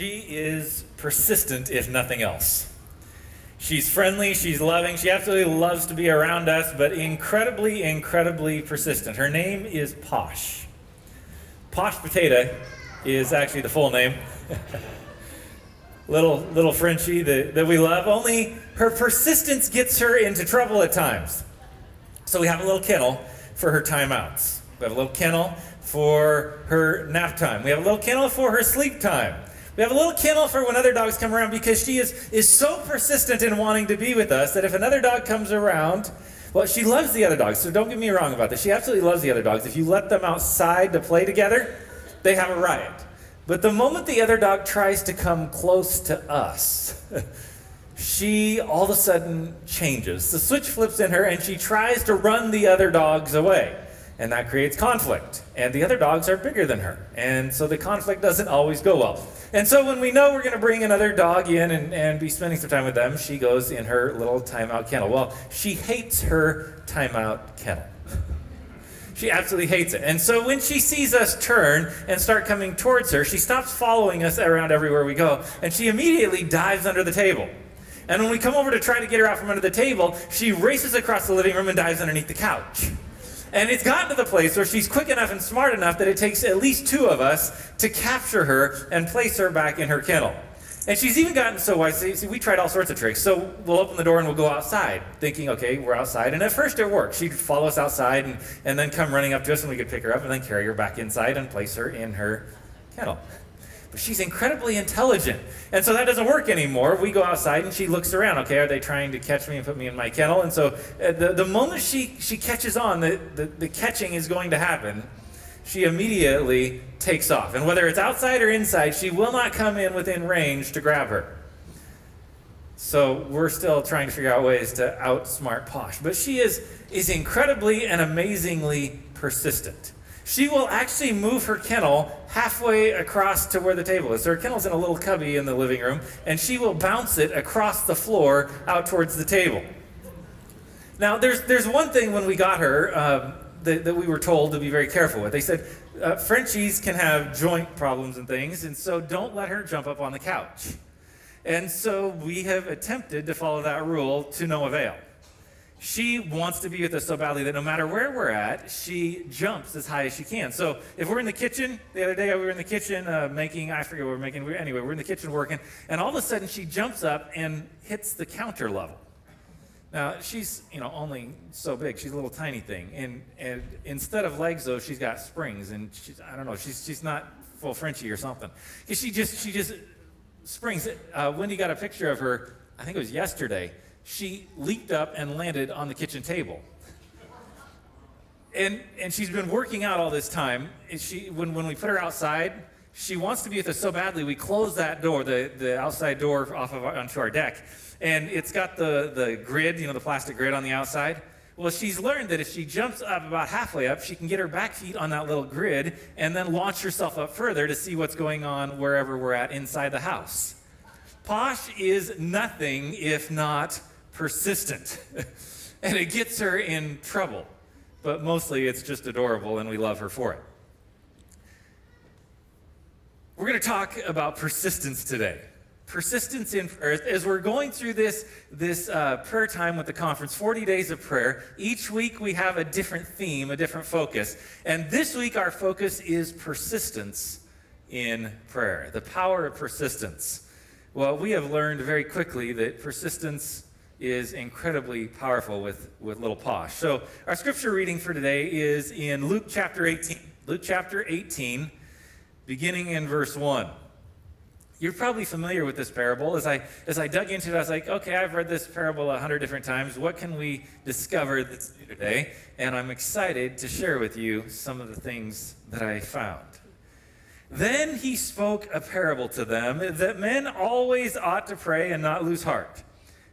She is persistent, if nothing else. She's friendly, she's loving, she absolutely loves to be around us, but incredibly, incredibly persistent. Her name is Posh. Posh Potato is actually the full name. little little Frenchie that, that we love, only her persistence gets her into trouble at times. So we have a little kennel for her timeouts. We have a little kennel for her nap time. We have a little kennel for her sleep time. We have a little kennel for when other dogs come around because she is, is so persistent in wanting to be with us that if another dog comes around, well, she loves the other dogs, so don't get me wrong about this. She absolutely loves the other dogs. If you let them outside to play together, they have a riot. But the moment the other dog tries to come close to us, she all of a sudden changes. The switch flips in her and she tries to run the other dogs away and that creates conflict. And the other dogs are bigger than her, and so the conflict doesn't always go well. And so when we know we're going to bring another dog in and, and be spending some time with them, she goes in her little timeout kennel. Well, she hates her timeout kennel. She absolutely hates it. And so when she sees us turn and start coming towards her, she stops following us around everywhere we go, and she immediately dives under the table. And when we come over to try to get her out from under the table, she races across the living room and dives underneath the couch. And it's gotten to the place where she's quick enough and smart enough that it takes at least two of us to capture her and place her back in her kennel. And she's even gotten so wise. See, see, we tried all sorts of tricks. So we'll open the door and we'll go outside, thinking, okay, we're outside. And at first it worked. She'd follow us outside and, and then come running up to us and we could pick her up and then carry her back inside and place her in her kennel but she's incredibly intelligent. And so that doesn't work anymore. We go outside and she looks around. Okay, are they trying to catch me and put me in my kennel? And so uh, the, the moment she, she catches on that the, the catching is going to happen, she immediately takes off. And whether it's outside or inside, she will not come in within range to grab her. So we're still trying to figure out ways to outsmart Posh. But she is, is incredibly and amazingly persistent she will actually move her kennel halfway across to where the table is. So her kennel's in a little cubby in the living room, and she will bounce it across the floor out towards the table. Now, there's, there's one thing when we got her um, that, that, we were told to be very careful with. They said uh, Frenchies can have joint problems and things, and so don't let her jump up on the couch. And so we have attempted to follow that rule to no avail she wants to be with us so badly that no matter where we're at, she jumps as high as she can. So if we're in the kitchen, the other day we were in the kitchen uh, making, I forget what we we're making, anyway, we're in the kitchen working, and all of a sudden she jumps up and hits the counter level. Now she's, you know, only so big. She's a little tiny thing, and, and instead of legs though, she's got springs, and she's, I don't know, she's she's not full Frenchy or something. She just she just springs. Uh, Wendy got a picture of her. I think it was yesterday she leaped up and landed on the kitchen table. And, and she's been working out all this time. She, when, when we put her outside, she wants to be with us so badly, we close that door, the, the outside door off of our, onto our deck. And it's got the, the grid, you know, the plastic grid on the outside. Well, she's learned that if she jumps up about halfway up, she can get her back feet on that little grid and then launch herself up further to see what's going on wherever we're at inside the house. Posh is nothing if not persistent. and it gets her in trouble. But mostly it's just adorable and we love her for it. We're going to talk about persistence today. Persistence in prayer. As we're going through this, this uh, prayer time with the conference, 40 days of prayer, each week we have a different theme, a different focus. And this week our focus is persistence in prayer, the power of persistence. Well, we have learned very quickly that persistence is incredibly powerful with, with little Posh. So, our scripture reading for today is in Luke chapter 18. Luke chapter 18, beginning in verse 1. You're probably familiar with this parable. As I, as I dug into it, I was like, okay, I've read this parable a hundred different times. What can we discover that's new today? And I'm excited to share with you some of the things that I found. Then he spoke a parable to them that men always ought to pray and not lose heart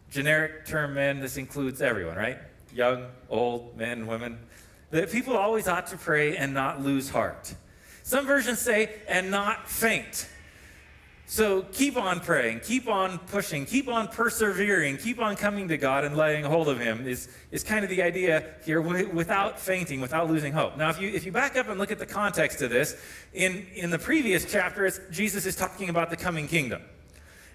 generic term men, this includes everyone, right? Young, old, men, women. That people always ought to pray and not lose heart. Some versions say, and not faint. So keep on praying, keep on pushing, keep on persevering, keep on coming to God and laying hold of Him is, is kind of the idea here without fainting, without losing hope. Now, if you, if you back up and look at the context of this, in, in the previous chapter, Jesus is talking about the coming kingdom.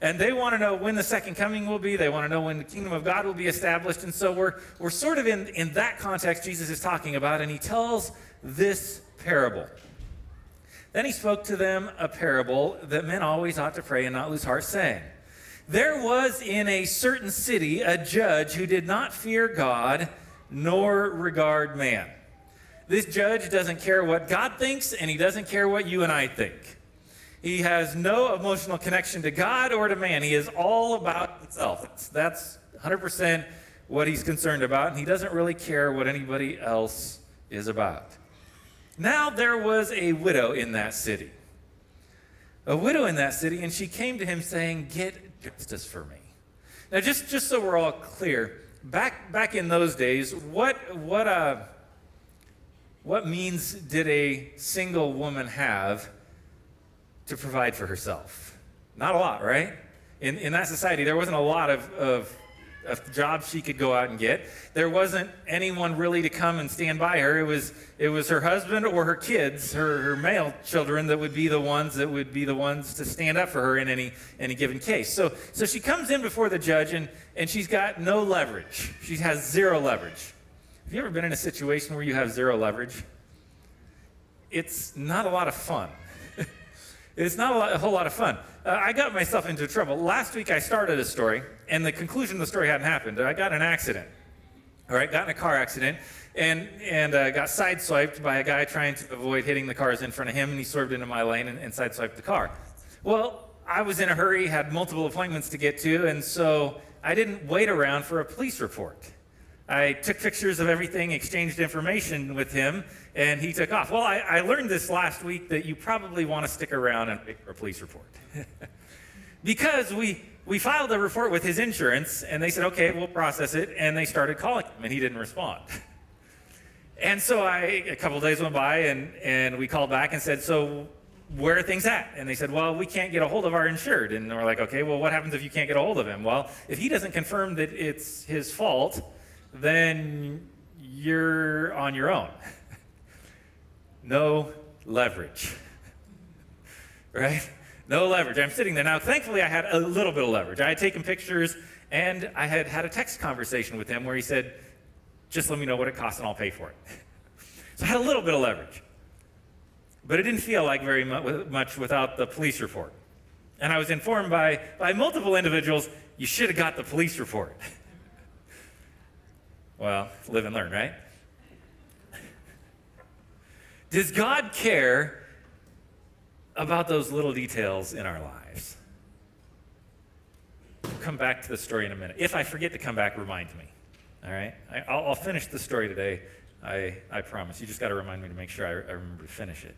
And they want to know when the second coming will be. They want to know when the kingdom of God will be established. And so we're, we're sort of in, in that context Jesus is talking about, and he tells this parable. Then he spoke to them a parable that men always ought to pray and not lose heart, saying, There was in a certain city a judge who did not fear God nor regard man. This judge doesn't care what God thinks, and he doesn't care what you and I think. He has no emotional connection to God or to man. He is all about himself. That's, that's 100% what he's concerned about, and he doesn't really care what anybody else is about. Now there was a widow in that city. A widow in that city, and she came to him saying, Get justice for me. Now, just, just so we're all clear, back, back in those days, what, what, uh, what means did a single woman have to provide for herself? Not a lot, right? In, in that society, there wasn't a lot of, of a job she could go out and get. There wasn't anyone really to come and stand by her. It was it was her husband or her kids, her, her male children, that would be the ones that would be the ones to stand up for her in any any given case. So so she comes in before the judge and and she's got no leverage. She has zero leverage. Have you ever been in a situation where you have zero leverage? It's not a lot of fun. It's not a, lot, a whole lot of fun. Uh, I got myself into trouble. Last week I started a story, and the conclusion of the story hadn't happened. I got an accident. All right, got in a car accident, and and uh, got sideswiped by a guy trying to avoid hitting the cars in front of him, and he swerved into my lane and, and sideswiped the car. Well, I was in a hurry, had multiple appointments to get to, and so I didn't wait around for a police report. I took pictures of everything, exchanged information with him, and he took off. Well, I, I learned this last week that you probably want to stick around and for a police report. because we, we filed a report with his insurance, and they said, okay, we'll process it, and they started calling him, and he didn't respond. and so I, a couple days went by, and, and we called back and said, so where are things at? And they said, well, we can't get a hold of our insured. And we're like, okay, well, what happens if you can't get a hold of him? Well, if he doesn't confirm that it's his fault, then you're on your own. no leverage. right? No leverage. I'm sitting there. Now, thankfully, I had a little bit of leverage. I had taken pictures and I had had a text conversation with him where he said, just let me know what it costs and I'll pay for it. so I had a little bit of leverage. But it didn't feel like very much without the police report. And I was informed by, by multiple individuals, you should have got the police report. Well, live and learn, right? Does God care about those little details in our lives? We'll come back to the story in a minute. If I forget to come back, remind me. All right? I, will finish the story today. I, I promise. You just got to remind me to make sure I, I remember to finish it.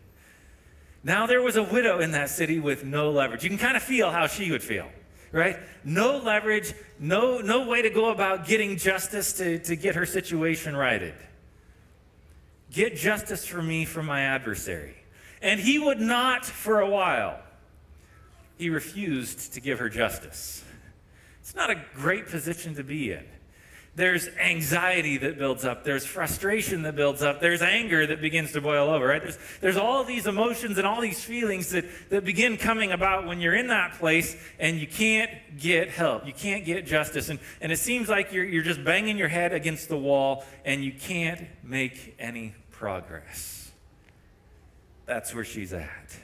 Now, there was a widow in that city with no leverage. You can kind of feel how she would feel right? No leverage, no, no way to go about getting justice to, to get her situation righted. Get justice for me from my adversary. And he would not for a while. He refused to give her justice. It's not a great position to be in. There's anxiety that builds up. There's frustration that builds up. There's anger that begins to boil over, right? There's, there's all these emotions and all these feelings that, that begin coming about when you're in that place and you can't get help. You can't get justice. And, and it seems like you're, you're just banging your head against the wall and you can't make any progress. That's where she's at.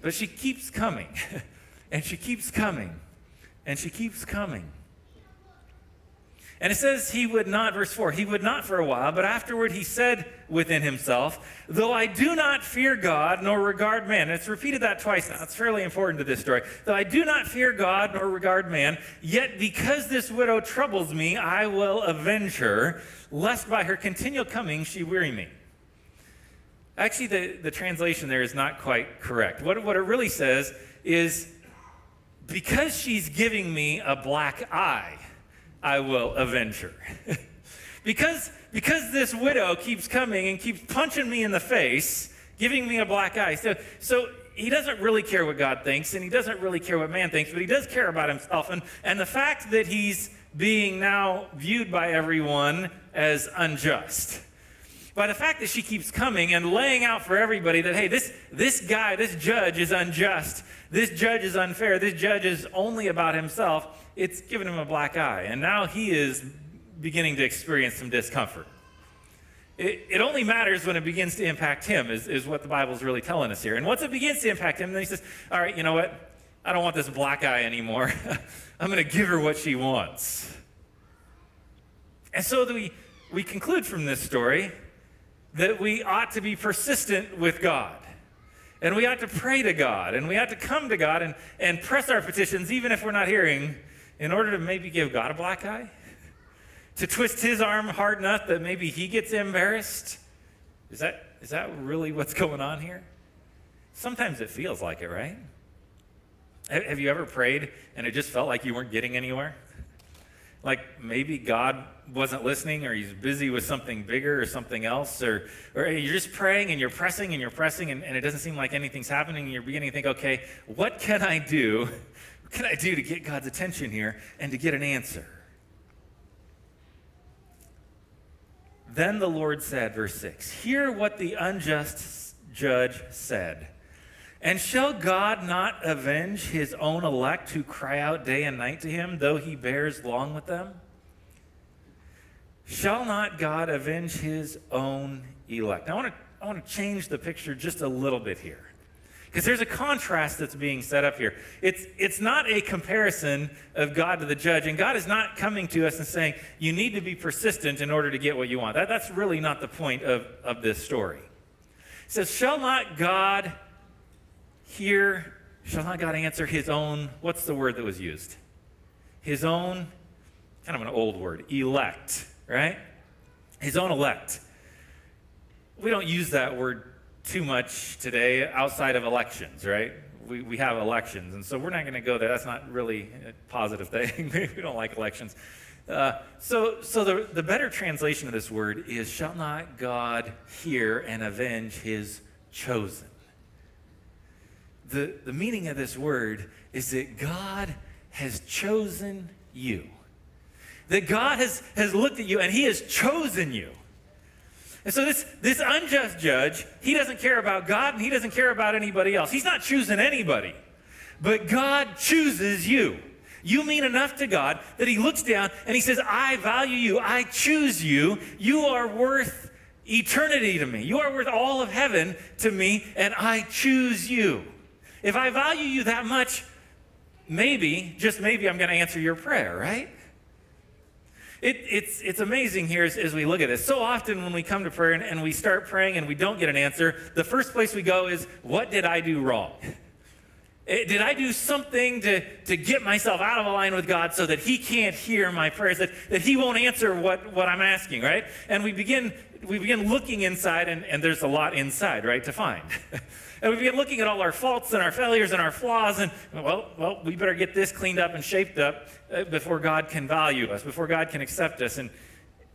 But she keeps coming and she keeps coming and she keeps coming. And it says he would not, verse 4, he would not for a while, but afterward he said within himself, Though I do not fear God nor regard man. And it's repeated that twice now. It's fairly important to this story. Though I do not fear God nor regard man, yet because this widow troubles me, I will avenge her, lest by her continual coming she weary me. Actually, the, the translation there is not quite correct. What, what it really says is, because she's giving me a black eye I will avenge her. because, because this widow keeps coming and keeps punching me in the face giving me a black eye. So, so he doesn't really care what God thinks, and he doesn't really care what man thinks, but he does care about himself. And, and the fact that he's being now viewed by everyone as unjust. By the fact that she keeps coming and laying out for everybody that, hey, this, this guy, this judge is unjust. This judge is unfair. This judge is only about himself. It's given him a black eye. And now he is beginning to experience some discomfort. It, it, only matters when it begins to impact him, is, is what the Bible is really telling us here. And once it begins to impact him, then he says, All right, you know what? I don't want this black eye anymore. I'm going to give her what she wants. And so we, we conclude from this story that we ought to be persistent with God. And we ought to pray to God. And we ought to come to God and, and press our petitions, even if we're not hearing, in order to maybe give God a black eye to twist his arm hard enough that maybe he gets embarrassed? Is that, is that really what's going on here? Sometimes it feels like it, right? Have you ever prayed and it just felt like you weren't getting anywhere? Like maybe God wasn't listening or he's busy with something bigger or something else, or, or you're just praying and you're pressing and you're pressing and, and it doesn't seem like anything's happening and you're beginning to think, okay, what can I do? What can I do to get God's attention here and to get an answer? Then the Lord said, verse 6, Hear what the unjust judge said. And shall God not avenge his own elect who cry out day and night to him, though he bears long with them? Shall not God avenge his own elect? Now, I want to, I want to change the picture just a little bit here. Because there's a contrast that's being set up here. It's, it's not a comparison of God to the judge, and God is not coming to us and saying, you need to be persistent in order to get what you want. That, that's really not the point of, of this story. It says, Shall not God hear, shall not God answer his own, what's the word that was used? His own, kind of an old word, elect, right? His own elect. We don't use that word too much today outside of elections, right? We, we have elections, and so we're not going to go there. That's not really a positive thing. we don't like elections. Uh, so so the, the better translation of this word is Shall not God hear and avenge his chosen? The, the meaning of this word is that God has chosen you. That God has, has looked at you and he has chosen you. And so this, this unjust judge, he doesn't care about God and he doesn't care about anybody else. He's not choosing anybody. But God chooses you. You mean enough to God that he looks down and he says, I value you. I choose you. You are worth eternity to me. You are worth all of heaven to me, and I choose you. If I value you that much, maybe, just maybe, I'm going to answer your prayer, right? It, it's, it's amazing here as, as, we look at this. So often when we come to prayer and, and we start praying and we don't get an answer, the first place we go is, What did I do wrong? Eh, did I do something to, to get myself out of line with God so that He can't hear my prayers, that, that He won't answer what, what I'm asking, right? And we begin, we begin looking inside, and, and there's a lot inside, right, to find. And we begin looking at all our faults and our failures and our flaws, and well, well, we better get this cleaned up and shaped up uh, before God can value us, before God can accept us. And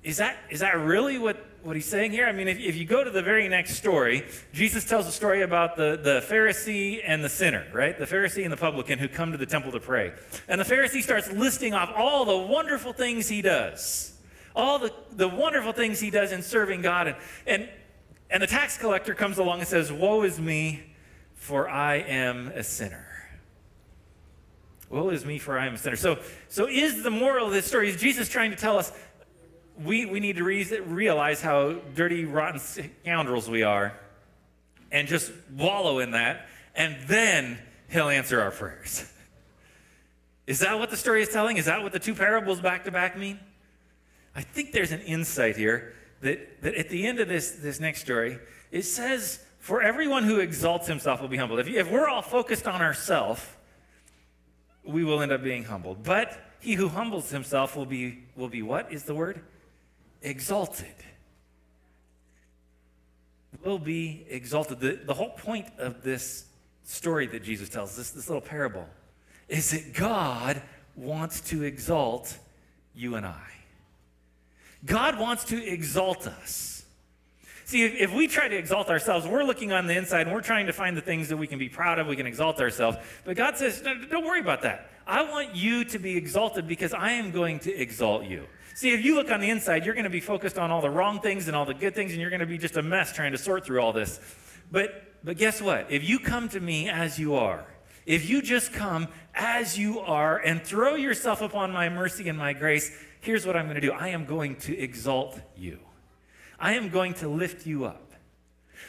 is that, is that really what, what he's saying here? I mean, if, if you go to the very next story, Jesus tells a story about the, the Pharisee and the sinner, right? The Pharisee and the publican who come to the temple to pray. And the Pharisee starts listing off all the wonderful things he does, all the, the wonderful things he does in serving God. And, and and the tax collector comes along and says, Woe is me, for I am a sinner. Woe is me, for I am a sinner. So, so is the moral of this story, is Jesus trying to tell us we, we need to re- realize how dirty, rotten scoundrels we are and just wallow in that, and then he'll answer our prayers. Is that what the story is telling? Is that what the two parables back to back mean? I think there's an insight here that, that at the end of this, this next story, it says, For everyone who exalts himself will be humbled. If, if we're all focused on ourselves, we will end up being humbled. But he who humbles himself will be, will be what is the word? Exalted. Will be exalted. The, the whole point of this story that Jesus tells, this, this little parable, is that God wants to exalt you and I. God wants to exalt us. See, if, we try to exalt ourselves, we're looking on the inside and we're trying to find the things that we can be proud of, we can exalt ourselves. But God says, don't worry about that. I want you to be exalted because I am going to exalt you. See, if you look on the inside, you're going to be focused on all the wrong things and all the good things, and you're going to be just a mess trying to sort through all this. But, but guess what? If you come to me as you are, if you just come as you are and throw yourself upon my mercy and my grace, here's what I'm going to do I am going to exalt you. I am going to lift you up.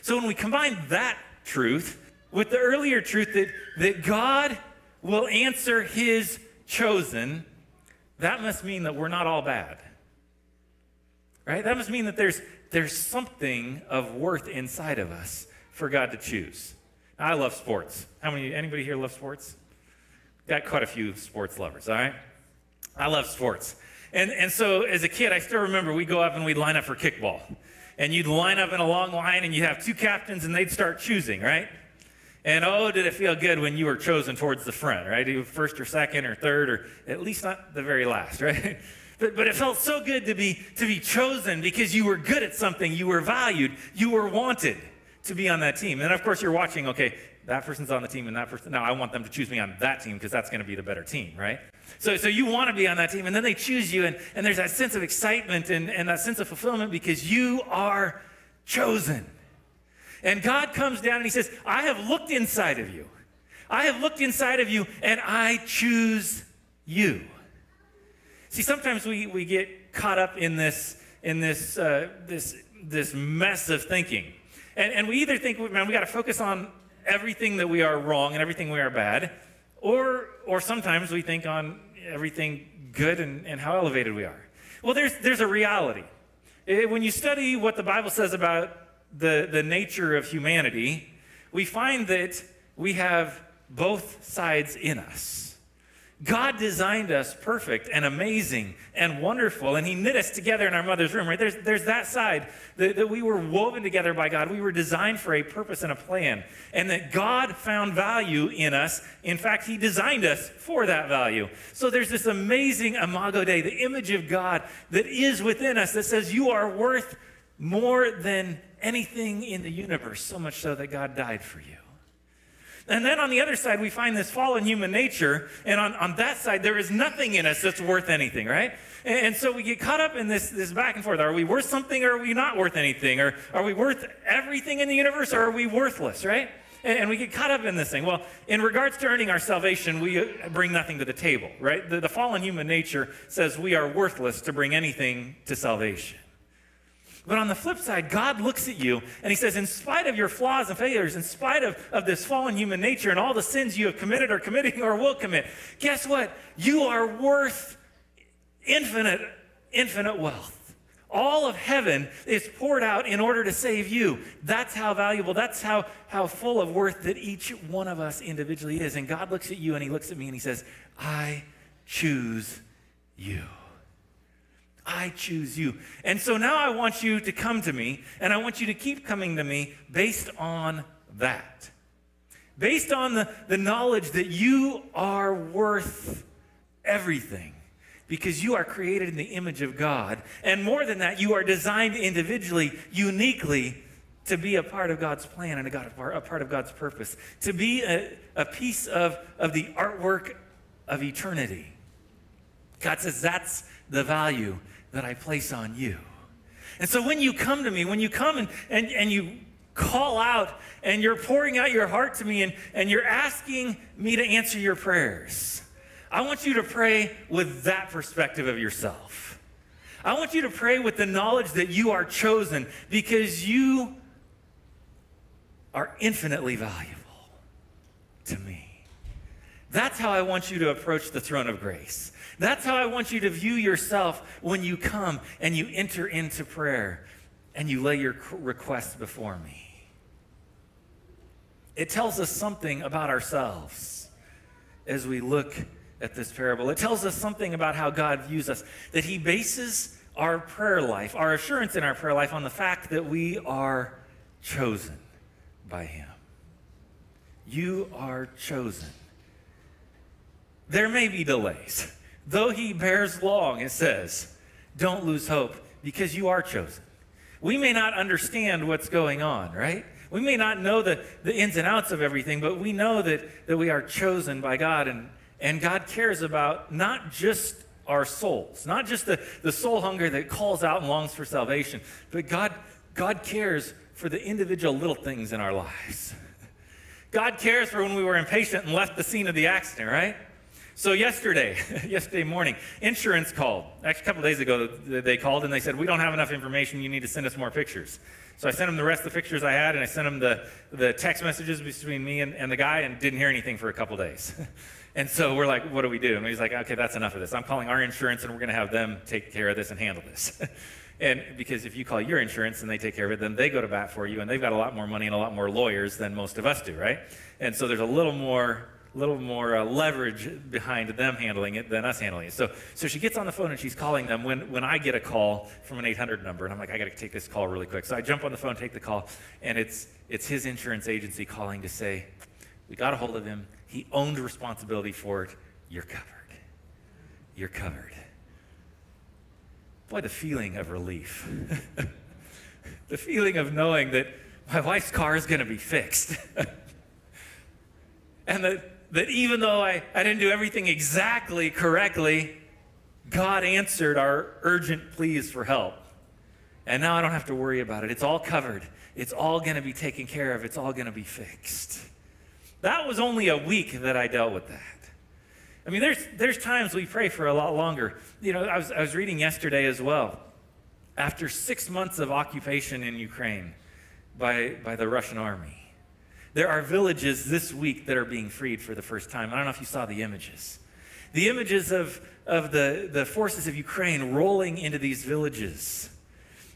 So when we combine that truth with the earlier truth that, that God will answer his chosen, that must mean that we're not all bad. Right? That must mean that there's, there's something of worth inside of us for God to choose. I love sports. How many, anybody here love sports? Got quite a few sports lovers, all right? I love sports. And, and so as a kid, I still remember we'd go up and we'd line up for kickball. And you'd line up in a long line and you'd have two captains and they'd start choosing, right? And oh, did it feel good when you were chosen towards the front, right? First or second or third, or at least not the very last, right? But, but it felt so good to be, to be chosen because you were good at something, you were valued, you were wanted to be on that team. And of course, you're watching, okay, that person's on the team and that person, now I want them to choose me on that team because that's going to be the better team, right? So, so you want to be on that team, and then they choose you, and, and there's that sense of excitement and, and that sense of fulfillment because you are chosen. And God comes down and He says, I have looked inside of you. I have looked inside of you, and I choose you. See, sometimes we, we get caught up in this, in this, uh, this, this mess of thinking. And, and we either think, man, we got to focus on everything that we are wrong and everything we are bad, or, or sometimes we think on everything good and, and how elevated we are. Well, there's, there's a reality. Eh, when you study what the Bible says about the, the nature of humanity, we find that we have both sides in us. God designed us perfect and amazing and wonderful, and He knit us together in our mother's room, right? There's, there's that side that, that we were woven together by God. We were designed for a purpose and a plan, and that God found value in us. In fact, He designed us for that value. So there's this amazing Imago Dei, the image of God that is within us that says you are worth more than anything in the universe, so much so that God died for you. And then on the other side, we find this fallen human nature. And on, on that side, there is nothing in us that's worth anything, right? And, and so we get caught up in this, this back and forth. Are we worth something or are we not worth anything? Or are we worth everything in the universe or are we worthless, right? And, and we get caught up in this thing. Well, in regards to earning our salvation, we uh, bring nothing to the table, right? The, the fallen human nature says we are worthless to bring anything to salvation. But on the flip side, God looks at you and he says, in spite of your flaws and failures, in spite of, of this fallen human nature and all the sins you have committed or committing or will commit, guess what? You are worth infinite, infinite wealth. All of heaven is poured out in order to save you. That's how valuable, that's how, how full of worth that each one of us individually is. And God looks at you and he looks at me and he says, I choose you. I choose you. And so now I want you to come to me, and I want you to keep coming to me based on that. Based on the, the knowledge that you are worth everything because you are created in the image of God. And more than that, you are designed individually, uniquely, to be a part of God's plan and a, God, a part of God's purpose, to be a, a piece of, of the artwork of eternity. God says that's the value that I place on you. And so when you come to me, when you come and, and, and you call out and you're pouring out your heart to me and, and you're asking me to answer your prayers, I want you to pray with that perspective of yourself. I want you to pray with the knowledge that you are chosen because you are infinitely valuable to me. That's how I want you to approach the throne of grace. That's how I want you to view yourself when you come and you enter into prayer and you lay your requests before me. It tells us something about ourselves as we look at this parable. It tells us something about how God views us, that He bases our prayer life, our assurance in our prayer life, on the fact that we are chosen by Him. You are chosen. There may be delays. Though he bears long, it says, don't lose hope because you are chosen. We may not understand what's going on, right? We may not know the, the ins and outs of everything, but we know that, that we are chosen by God, and, and God cares about not just our souls, not just the, the soul hunger that calls out and longs for salvation, but God, God cares for the individual little things in our lives. God cares for when we were impatient and left the scene of the accident, right? So yesterday, yesterday morning, insurance called. Actually, a couple days ago, they called and they said, "We don't have enough information. You need to send us more pictures." So I sent them the rest of the pictures I had, and I sent them the, the text messages between me and, and the guy, and didn't hear anything for a couple days. and so we're like, "What do we do?" And he's like, "Okay, that's enough of this. I'm calling our insurance, and we're going to have them take care of this and handle this." and because if you call your insurance and they take care of it, then they go to bat for you, and they've got a lot more money and a lot more lawyers than most of us do, right? And so there's a little more little more uh, leverage behind them handling it than us handling it. So, so she gets on the phone and she's calling them when, when I get a call from an 800 number. And I'm like, I got to take this call really quick. So I jump on the phone, take the call, and it's, it's his insurance agency calling to say, We got a hold of him. He owned responsibility for it. You're covered. You're covered. Boy, the feeling of relief. the feeling of knowing that my wife's car is going to be fixed. and that that even though I, I didn't do everything exactly correctly, God answered our urgent pleas for help. And now I don't have to worry about it. It's all covered. It's all going to be taken care of. It's all going to be fixed. That was only a week that I dealt with that. I mean, there's, there's times we pray for a lot longer. You know, I was, I was reading yesterday as well. After six months of occupation in Ukraine by, by the Russian army, there are villages this week that are being freed for the first time. I don't know if you saw the images. The images of, of the, the forces of Ukraine rolling into these villages.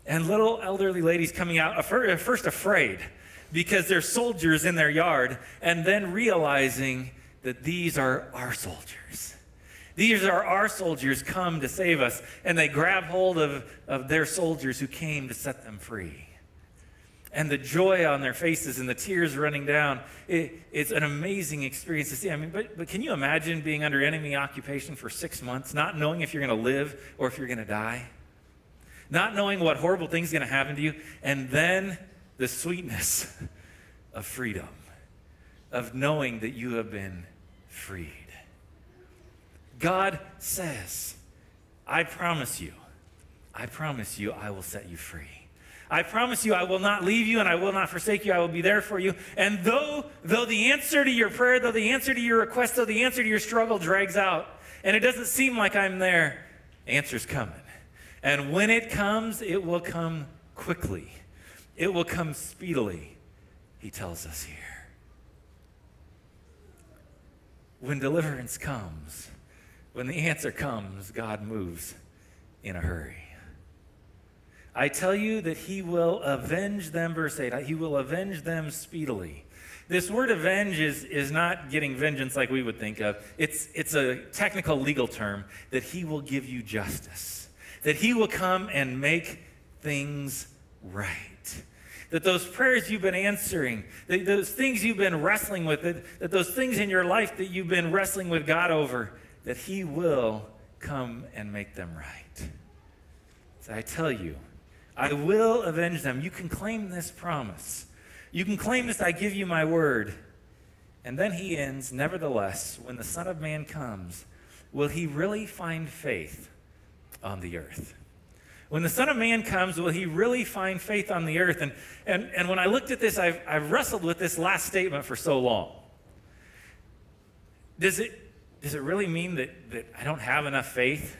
And little elderly ladies coming out, first afraid because there's soldiers in their yard, and then realizing that these are our soldiers. These are our soldiers come to save us. And they grab hold of, of their soldiers who came to set them free and the joy on their faces and the tears running down. It, it's an amazing experience to see. I mean, but, but can you imagine being under enemy occupation for six months, not knowing if you're going to live or if you're going to die? Not knowing what horrible thing's going to happen to you, and then the sweetness of freedom, of knowing that you have been freed. God says, I promise you, I promise you, I will set you free. I promise you, I will not leave you and I will not forsake you. I will be there for you. And though, though the answer to your prayer, though the answer to your request, though the answer to your struggle drags out, and it doesn't seem like I'm there, answer's coming. And when it comes, it will come quickly. It will come speedily, he tells us here. When deliverance comes, when the answer comes, God moves in a hurry. I tell you that he will avenge them, verse 8, he will avenge them speedily. This word avenge is, is not getting vengeance like we would think of. It's, it's a technical legal term that he will give you justice, that he will come and make things right. That those prayers you've been answering, that those things you've been wrestling with, that, that those things in your life that you've been wrestling with God over, that he will come and make them right. So I tell you, I will avenge them. You can claim this promise. You can claim this, I give you my word. And then he ends, nevertheless, when the Son of Man comes, will he really find faith on the earth? When the Son of Man comes, will he really find faith on the earth? And, and, and when I looked at this, I've, I've wrestled with this last statement for so long. Does it, does it really mean that, that I don't have enough faith?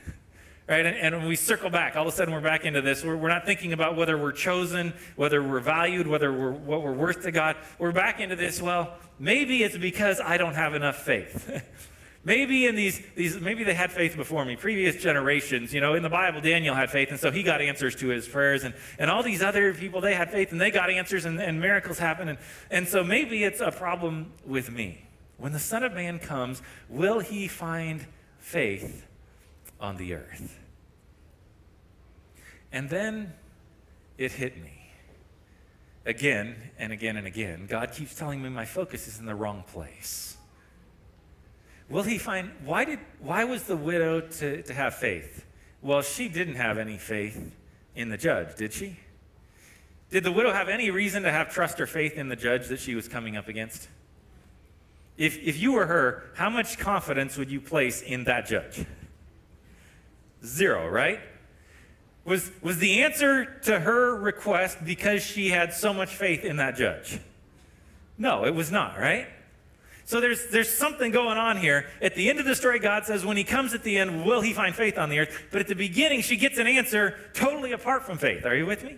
Right? And, and, when we circle back, all of a sudden we're back into this. We're, we're not thinking about whether we're chosen, whether we're valued, whether we're what we're worth to God. We're back into this. Well, maybe it's because I don't have enough faith. maybe in these, these, maybe they had faith before me, previous generations. You know, in the Bible, Daniel had faith, and so he got answers to his prayers. And, and all these other people, they had faith, and they got answers, and, and miracles happened. And, and so maybe it's a problem with me. When the Son of Man comes, will he find faith on the earth. And then it hit me. Again and again and again, God keeps telling me my focus is in the wrong place. Will he find why did why was the widow to, to have faith? Well, she didn't have any faith in the judge, did she? Did the widow have any reason to have trust or faith in the judge that she was coming up against? If, if you were her, how much confidence would you place in that judge? Zero, right? Was, was the answer to her request because she had so much faith in that judge? No, it was not, right? So there's, there's something going on here. At the end of the story, God says, when he comes at the end, will he find faith on the earth? But at the beginning, she gets an answer totally apart from faith. Are you with me?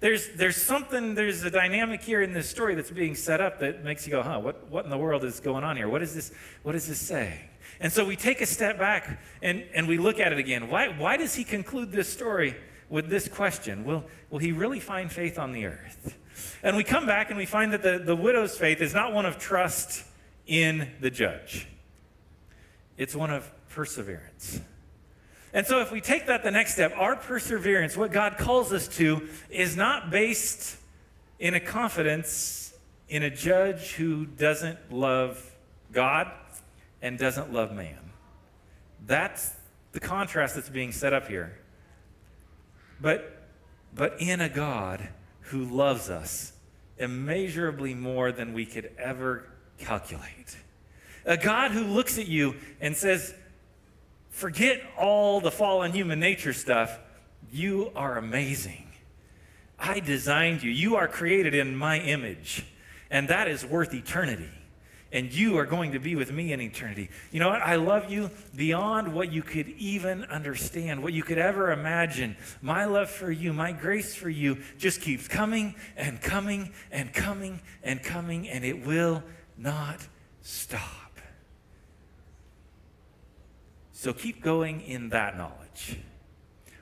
There's, there's something, there's a dynamic here in this story that's being set up that makes you go, huh, what, what in the world is going on here? What is this, what does this saying? And so we take a step back and, and we look at it again. Why, why does he conclude this story with this question? Will, will he really find faith on the earth? And we come back and we find that the, the widow's faith is not one of trust in the judge, it's one of perseverance. And so, if we take that the next step, our perseverance, what God calls us to, is not based in a confidence in a judge who doesn't love God and doesn't love man. That's the contrast that's being set up here. But, but in a God who loves us immeasurably more than we could ever calculate. A God who looks at you and says, Forget all the fallen human nature stuff. You are amazing. I designed you. You are created in my image, and that is worth eternity. And you are going to be with me in eternity. You know what? I love you beyond what you could even understand, what you could ever imagine. My love for you, my grace for you just keeps coming and coming and coming and coming, and it will not stop. So keep going in that knowledge.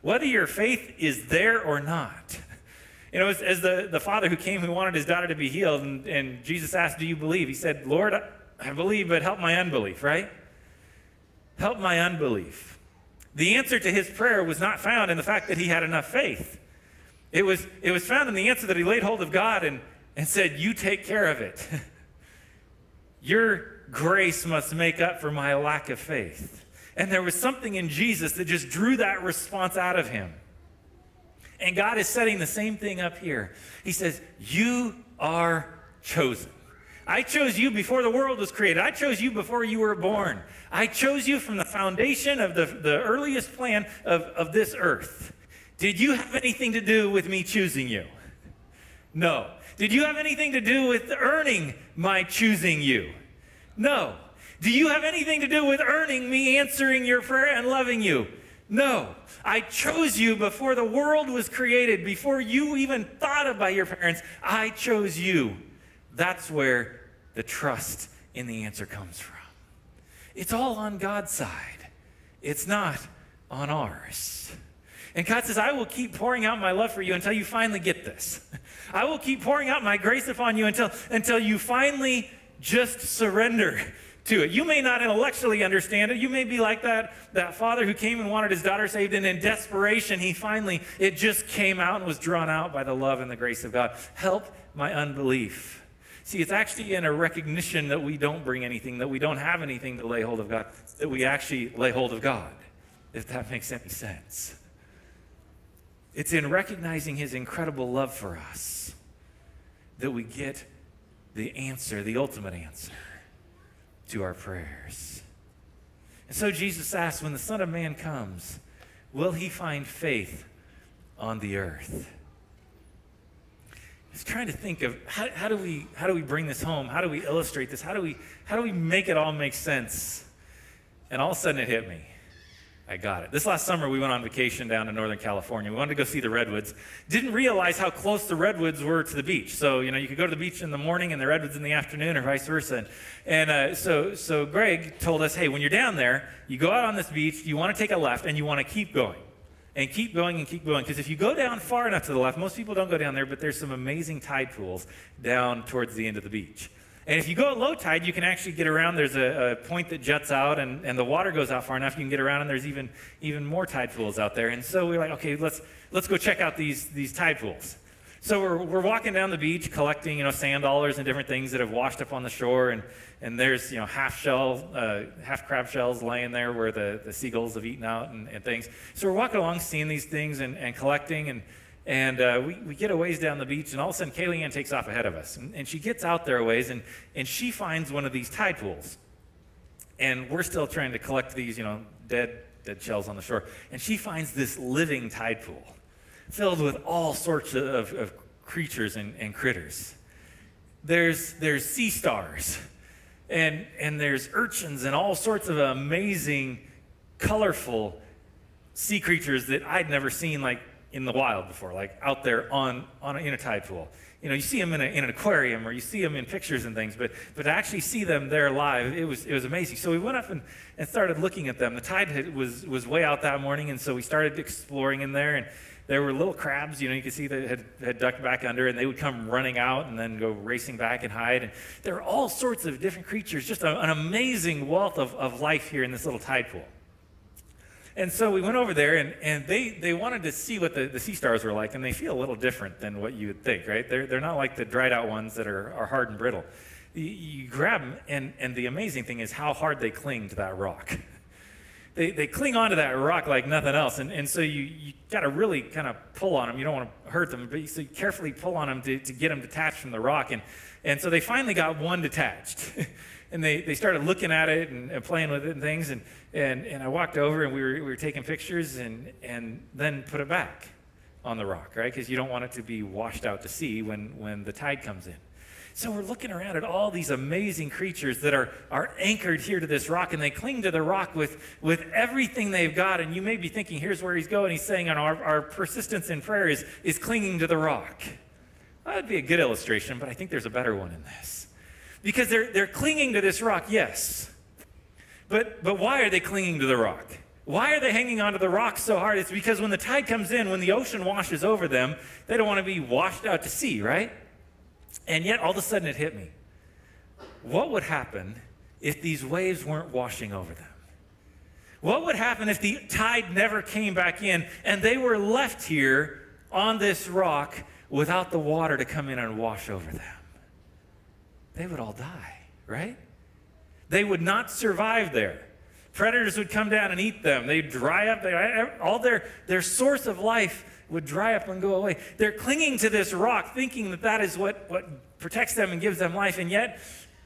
Whether your faith is there or not. You know, as, as the, the father who came who wanted his daughter to be healed, and, and Jesus asked, Do you believe? He said, Lord, I, believe, but help my unbelief, right? Help my unbelief. The answer to his prayer was not found in the fact that he had enough faith. It was, it was found in the answer that he laid hold of God and, and said, You take care of it. Your grace must make up for my lack of faith. And there was something in Jesus that just drew that response out of him. And God is setting the same thing up here. He says, You are chosen. I chose you before the world was created. I chose you before you were born. I chose you from the foundation of the, the earliest plan of, of this earth. Did you have anything to do with me choosing you? No. Did you have anything to do with earning my choosing you? No. Do you have anything to do with earning me answering your prayer and loving you? No. I chose you before the world was created, before you even thought about your parents. I chose you. That's where the trust in the answer comes from. It's all on God's side, it's not on ours. And God says, I will keep pouring out my love for you until you finally get this. I will keep pouring out my grace upon you until, until you finally just surrender to it. You may not intellectually understand it. You may be like that, that father who came and wanted his daughter saved, and in desperation, he finally, it just came out and was drawn out by the love and the grace of God. Help my unbelief. See, it's actually in a recognition that we don't bring anything, that we don't have anything to lay hold of God, that we actually lay hold of God, if that makes any sense. It's in recognizing his incredible love for us that we get the answer, the ultimate answer to our prayers. And so Jesus asks, when the Son of Man comes, will he find faith on the earth? I was trying to think of how, how, do we, how do we bring this home? How do we illustrate this? How do we, how do we make it all make sense? And all of a sudden it hit me. I got it. This last summer, we went on vacation down to Northern California. We wanted to go see the redwoods. Didn't realize how close the redwoods were to the beach. So, you know, you could go to the beach in the morning and the redwoods in the afternoon, or vice versa. And uh, so, so Greg told us, hey, when you're down there, you go out on this beach, you want to take a left, and you want to keep going. And keep going and keep going. Because if you go down far enough to the left, most people don't go down there, but there's some amazing tide pools down towards the end of the beach. And if you go at low tide, you can actually get around. There's a, a, point that juts out, and, and the water goes out far enough, you can get around, and there's even, even more tide pools out there. And so we're like, okay, let's, let's go check out these, these tide pools. So we're, we're walking down the beach collecting, you know, sand dollars and different things that have washed up on the shore, and, and there's, you know, half shell, uh, half crab shells laying there where the, the seagulls have eaten out and, and things. So we're walking along seeing these things and, and collecting, and, And uh, we, we get a ways down the beach, and all of a sudden, Kaylee Ann takes off ahead of us. And, and she gets out there a ways, and, and she finds one of these tide pools. And we're still trying to collect these, you know, dead, dead shells on the shore. And she finds this living tide pool filled with all sorts of, of creatures and, and critters. There's, there's sea stars, and, and there's urchins, and all sorts of amazing, colorful sea creatures that I'd never seen, like in the wild before, like out there on, on a, in a tide pool. You know, you see them in, a, in an aquarium or you see them in pictures and things, but, but to actually see them there live, it was, it was amazing. So we went up and, and started looking at them. The tide had, was, was way out that morning, and so we started exploring in there. And there were little crabs, you know, you could see that had, had ducked back under, and they would come running out and then go racing back and hide. And there were all sorts of different creatures, just a, an amazing wealth of, of life here in this little tide pool. And so we went over there, and, and they, they wanted to see what the, the sea stars were like, and they feel a little different than what you would think, right? They're, they're not like the dried out ones that are, are hard and brittle. You, you grab them, and, and the amazing thing is how hard they cling to that rock. they, they cling onto that rock like nothing else. And, and so you, you got to really kind of pull on them. You don't want to hurt them, but you, so you carefully pull on them to, to get them detached from the rock. And, and so they finally got one detached. and they, they started looking at it and, and, playing with it and things. And, and, and I walked over and we were, we were taking pictures and, and then put it back on the rock, right? Because you don't want it to be washed out to sea when, when the tide comes in. So we're looking around at all these amazing creatures that are, are anchored here to this rock, and they cling to the rock with, with everything they've got. And you may be thinking, here's where he's going. He's saying, our, our persistence in prayer is, is clinging to the rock. That'd be a good illustration, but I think there's a better one in this. Because they're, they're clinging to this rock, yes. But, but why are they clinging to the rock? Why are they hanging onto the rock so hard? It's because when the tide comes in, when the ocean washes over them, they don't want to be washed out to sea, right? And yet, all of a sudden, it hit me. What would happen if these waves weren't washing over them? What would happen if the tide never came back in and they were left here on this rock without the water to come in and wash over them? they would all die, right? They would not survive there. Predators would come down and eat them. They'd dry up. They, eh, eh, all their, their source of life would dry up and go away. They're clinging to this rock, thinking that that is what, what protects them and gives them life. And yet,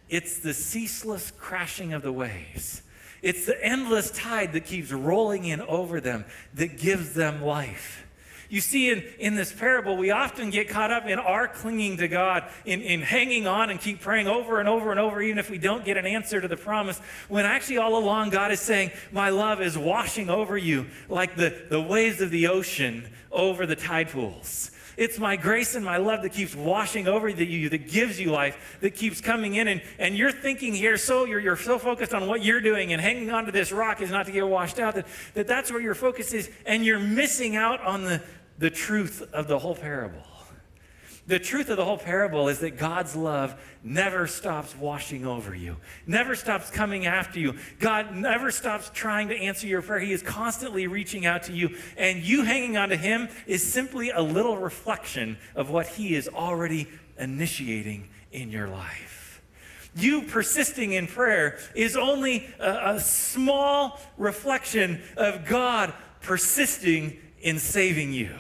it's the ceaseless crashing of the waves. It's the endless tide that keeps rolling in over them that gives them life. You see, in, in this parable, we often get caught up in our clinging to God, in, in hanging on and keep praying over and over and over, even if we don't get an answer to the promise, when actually all along God is saying, My love is washing over you like the, the waves of the ocean over the tide pools. It's my grace and my love that keeps washing over you, that gives you life, that keeps coming in. And, and you're thinking here, so you're, you're so focused on what you're doing and hanging on to this rock is not to get washed out, that, that that's where your focus is. And you're missing out on the, the truth of the whole parable. The truth of the whole parable is that God's love never stops washing over you, never stops coming after you. God never stops trying to answer your prayer. He is constantly reaching out to you, and you hanging on to Him is simply a little reflection of what He is already initiating in your life. You persisting in prayer is only a, a small reflection of God persisting in saving you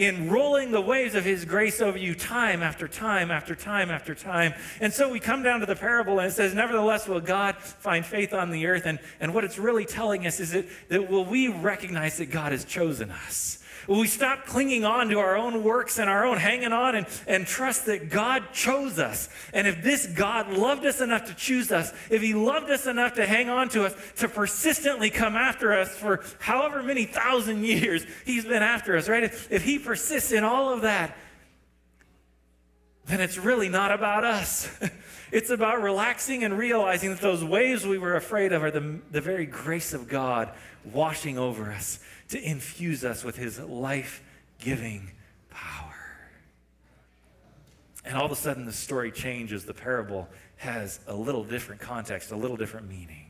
in rolling the waves of his grace over you time after time after time after time. And so we come down to the parable and it says, Nevertheless, will God find faith on the earth? And, and what it's really telling us is that, that will we recognize that God has chosen us? We stop clinging on to our own works and our own hanging on and, and trust that God chose us. And if this God loved us enough to choose us, if He loved us enough to hang on to us, to persistently come after us for however many thousand years He's been after us, right? If, if He persists in all of that, then it's really not about us. it's about relaxing and realizing that those waves we were afraid of are the, the very grace of God washing over us to infuse us with his life giving power. And all of a sudden, the story changes. The parable has a little different context, a little different meaning.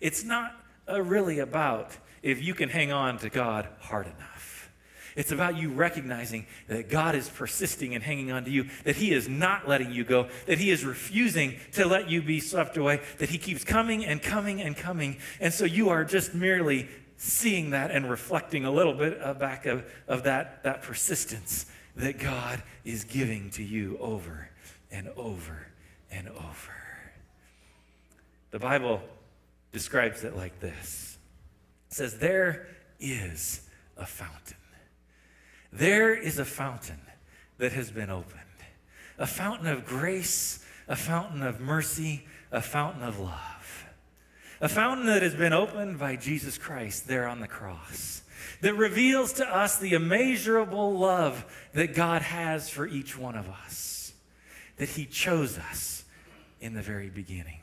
It's not uh, really about if you can hang on to God hard enough. It's about you recognizing that God is persisting and hanging on to you, that He is not letting you go, that He is refusing to let you be swept away, that He keeps coming and coming and coming. And so you are just merely seeing that and reflecting a little bit back of, of that, that persistence that God is giving to you over and over and over. The Bible describes it like this it says, There is a fountain. There is a fountain that has been opened, a fountain of grace, a fountain of mercy, a fountain of love, a fountain that has been opened by Jesus Christ there on the cross that reveals to us the immeasurable love that God has for each one of us, that He chose us in the very beginning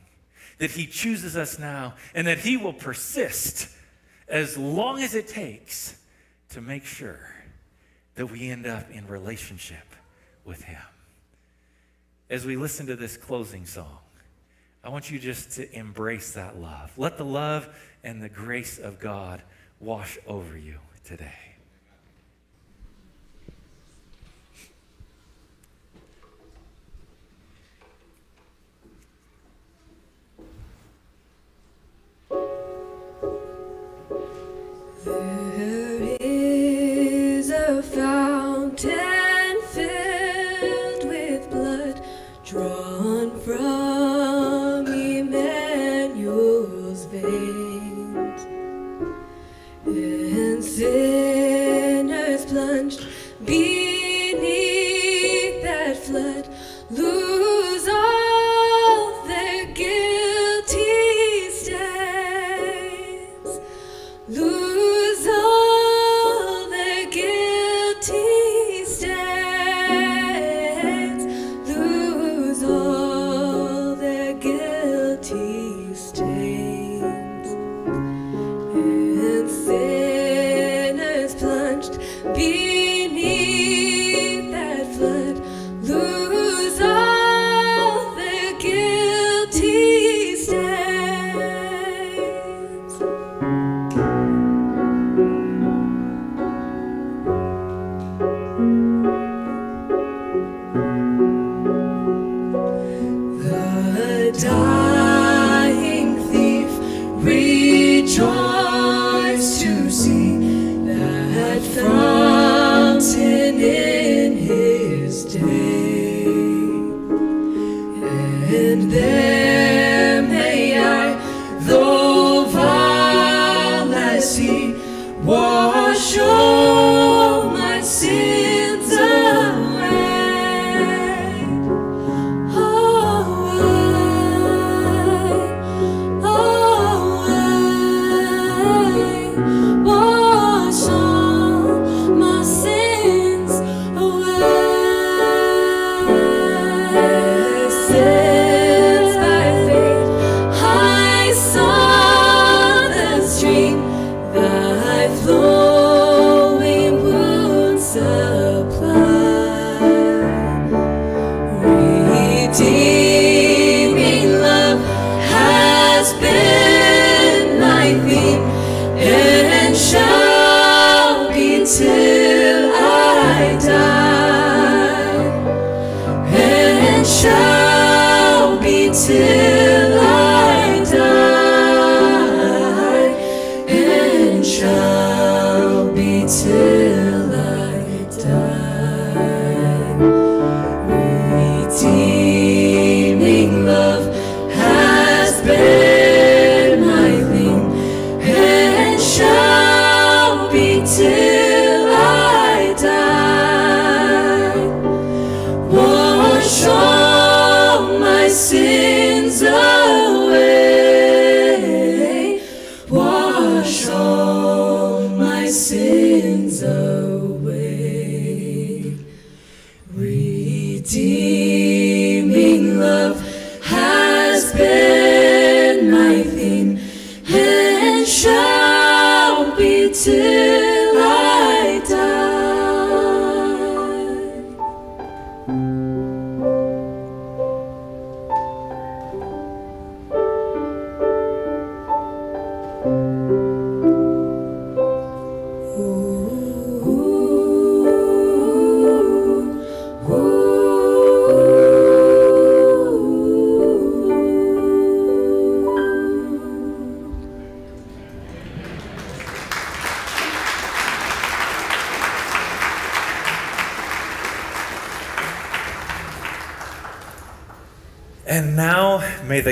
that He chooses us now and that He will persist as long as it takes to make sure that we end up in relationship with Him. As we listen to this closing song, I want you just to embrace that love. Let the love and the grace of God wash over you today.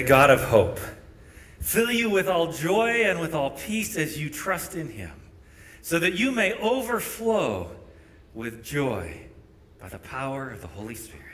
God of hope fill you with all joy and with all peace as you trust in him, so that you may overflow with joy by the power of the Holy Spirit.